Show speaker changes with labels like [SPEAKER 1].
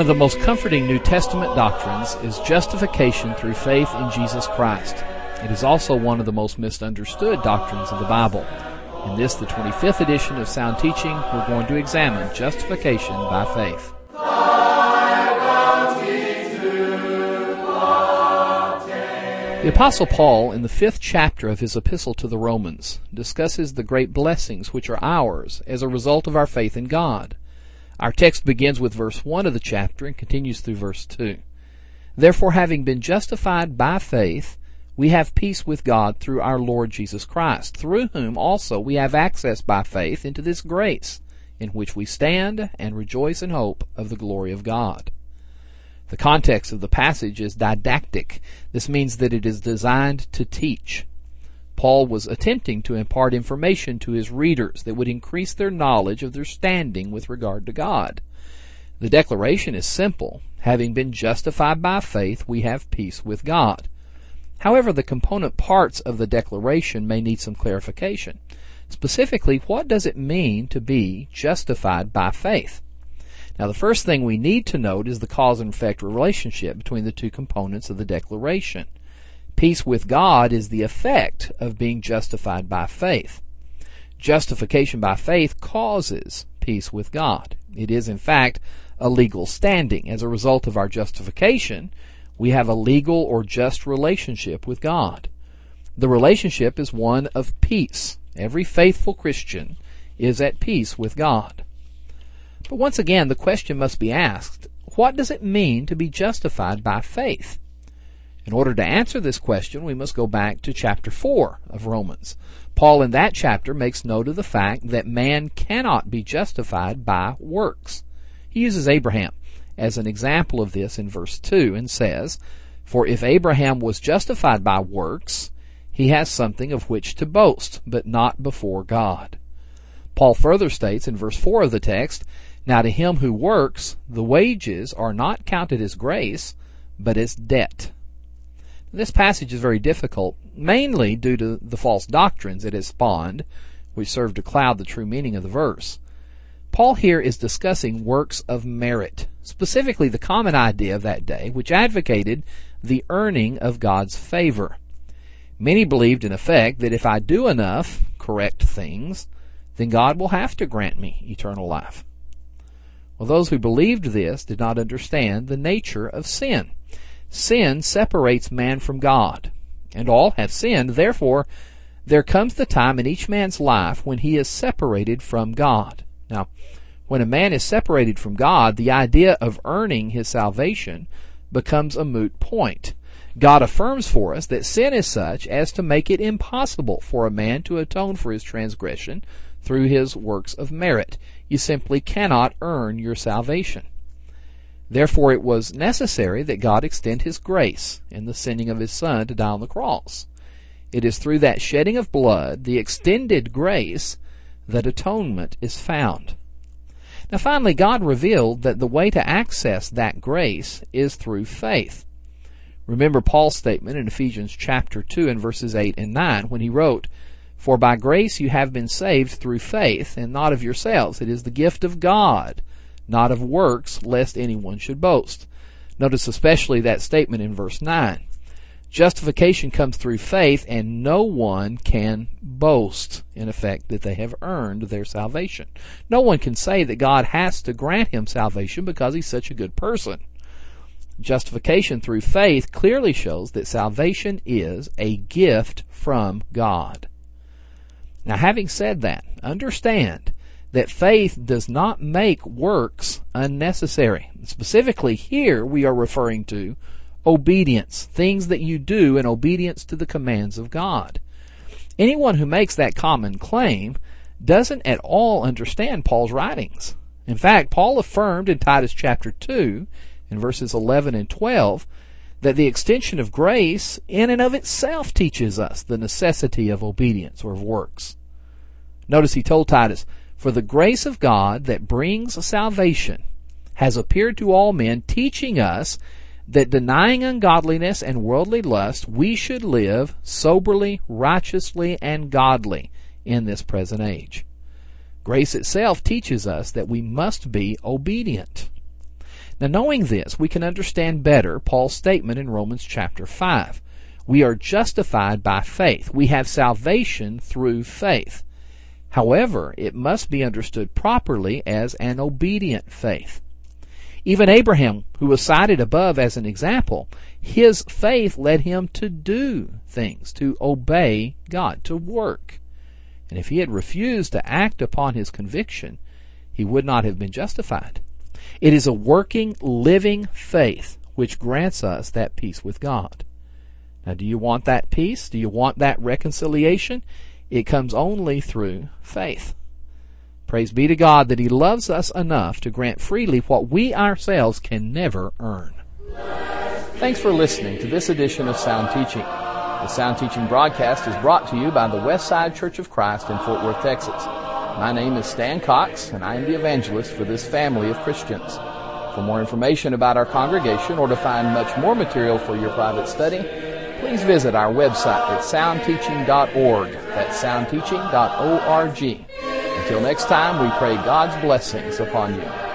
[SPEAKER 1] One of the most comforting New Testament doctrines is justification through faith in Jesus Christ. It is also one of the most misunderstood doctrines of the Bible. In this, the 25th edition of Sound Teaching, we're going to examine justification by faith. The Apostle Paul, in the fifth chapter of his epistle to the Romans, discusses the great blessings which are ours as a result of our faith in God. Our text begins with verse 1 of the chapter and continues through verse 2. Therefore, having been justified by faith, we have peace with God through our Lord Jesus Christ, through whom also we have access by faith into this grace, in which we stand and rejoice in hope of the glory of God. The context of the passage is didactic. This means that it is designed to teach. Paul was attempting to impart information to his readers that would increase their knowledge of their standing with regard to God. The declaration is simple. Having been justified by faith, we have peace with God. However, the component parts of the declaration may need some clarification. Specifically, what does it mean to be justified by faith? Now, the first thing we need to note is the cause and effect relationship between the two components of the declaration. Peace with God is the effect of being justified by faith. Justification by faith causes peace with God. It is, in fact, a legal standing. As a result of our justification, we have a legal or just relationship with God. The relationship is one of peace. Every faithful Christian is at peace with God. But once again, the question must be asked what does it mean to be justified by faith? In order to answer this question, we must go back to chapter 4 of Romans. Paul in that chapter makes note of the fact that man cannot be justified by works. He uses Abraham as an example of this in verse 2 and says, For if Abraham was justified by works, he has something of which to boast, but not before God. Paul further states in verse 4 of the text now to him who works, the wages are not counted as grace, but as debt. This passage is very difficult, mainly due to the false doctrines it has spawned, which serve to cloud the true meaning of the verse. Paul here is discussing works of merit, specifically the common idea of that day, which advocated the earning of God's favor. Many believed, in effect, that if I do enough correct things, then God will have to grant me eternal life. Well, those who believed this did not understand the nature of sin. Sin separates man from God, and all have sinned. Therefore, there comes the time in each man's life when he is separated from God. Now, when a man is separated from God, the idea of earning his salvation becomes a moot point. God affirms for us that sin is such as to make it impossible for a man to atone for his transgression through his works of merit. You simply cannot earn your salvation. Therefore, it was necessary that God extend His grace in the sending of His Son to die on the cross. It is through that shedding of blood, the extended grace, that atonement is found. Now, finally, God revealed that the way to access that grace is through faith. Remember Paul's statement in Ephesians chapter 2 and verses 8 and 9 when he wrote, for by grace you have been saved through faith, and not of yourselves. It is the gift of God, not of works, lest anyone should boast. Notice especially that statement in verse 9. Justification comes through faith, and no one can boast, in effect, that they have earned their salvation. No one can say that God has to grant him salvation because he's such a good person. Justification through faith clearly shows that salvation is a gift from God. Now, having said that, understand that faith does not make works unnecessary. Specifically, here we are referring to obedience, things that you do in obedience to the commands of God. Anyone who makes that common claim doesn't at all understand Paul's writings. In fact, Paul affirmed in Titus chapter 2, in verses 11 and 12, that the extension of grace in and of itself teaches us the necessity of obedience or of works. Notice he told Titus, For the grace of God that brings salvation has appeared to all men, teaching us that denying ungodliness and worldly lust, we should live soberly, righteously, and godly in this present age. Grace itself teaches us that we must be obedient. Now, knowing this, we can understand better Paul's statement in Romans chapter 5. We are justified by faith. We have salvation through faith. However, it must be understood properly as an obedient faith. Even Abraham, who was cited above as an example, his faith led him to do things, to obey God, to work. And if he had refused to act upon his conviction, he would not have been justified. It is a working, living faith which grants us that peace with God. Now, do you want that peace? Do you want that reconciliation? It comes only through faith. Praise be to God that He loves us enough to grant freely what we ourselves can never earn. Thanks for listening to this edition of Sound Teaching. The Sound Teaching broadcast is brought to you by the Westside Church of Christ in Fort Worth, Texas. My name is Stan Cox, and I am the evangelist for this family of Christians. For more information about our congregation or to find much more material for your private study, please visit our website at soundteaching.org. That's soundteaching.org. Until next time, we pray God's blessings upon you.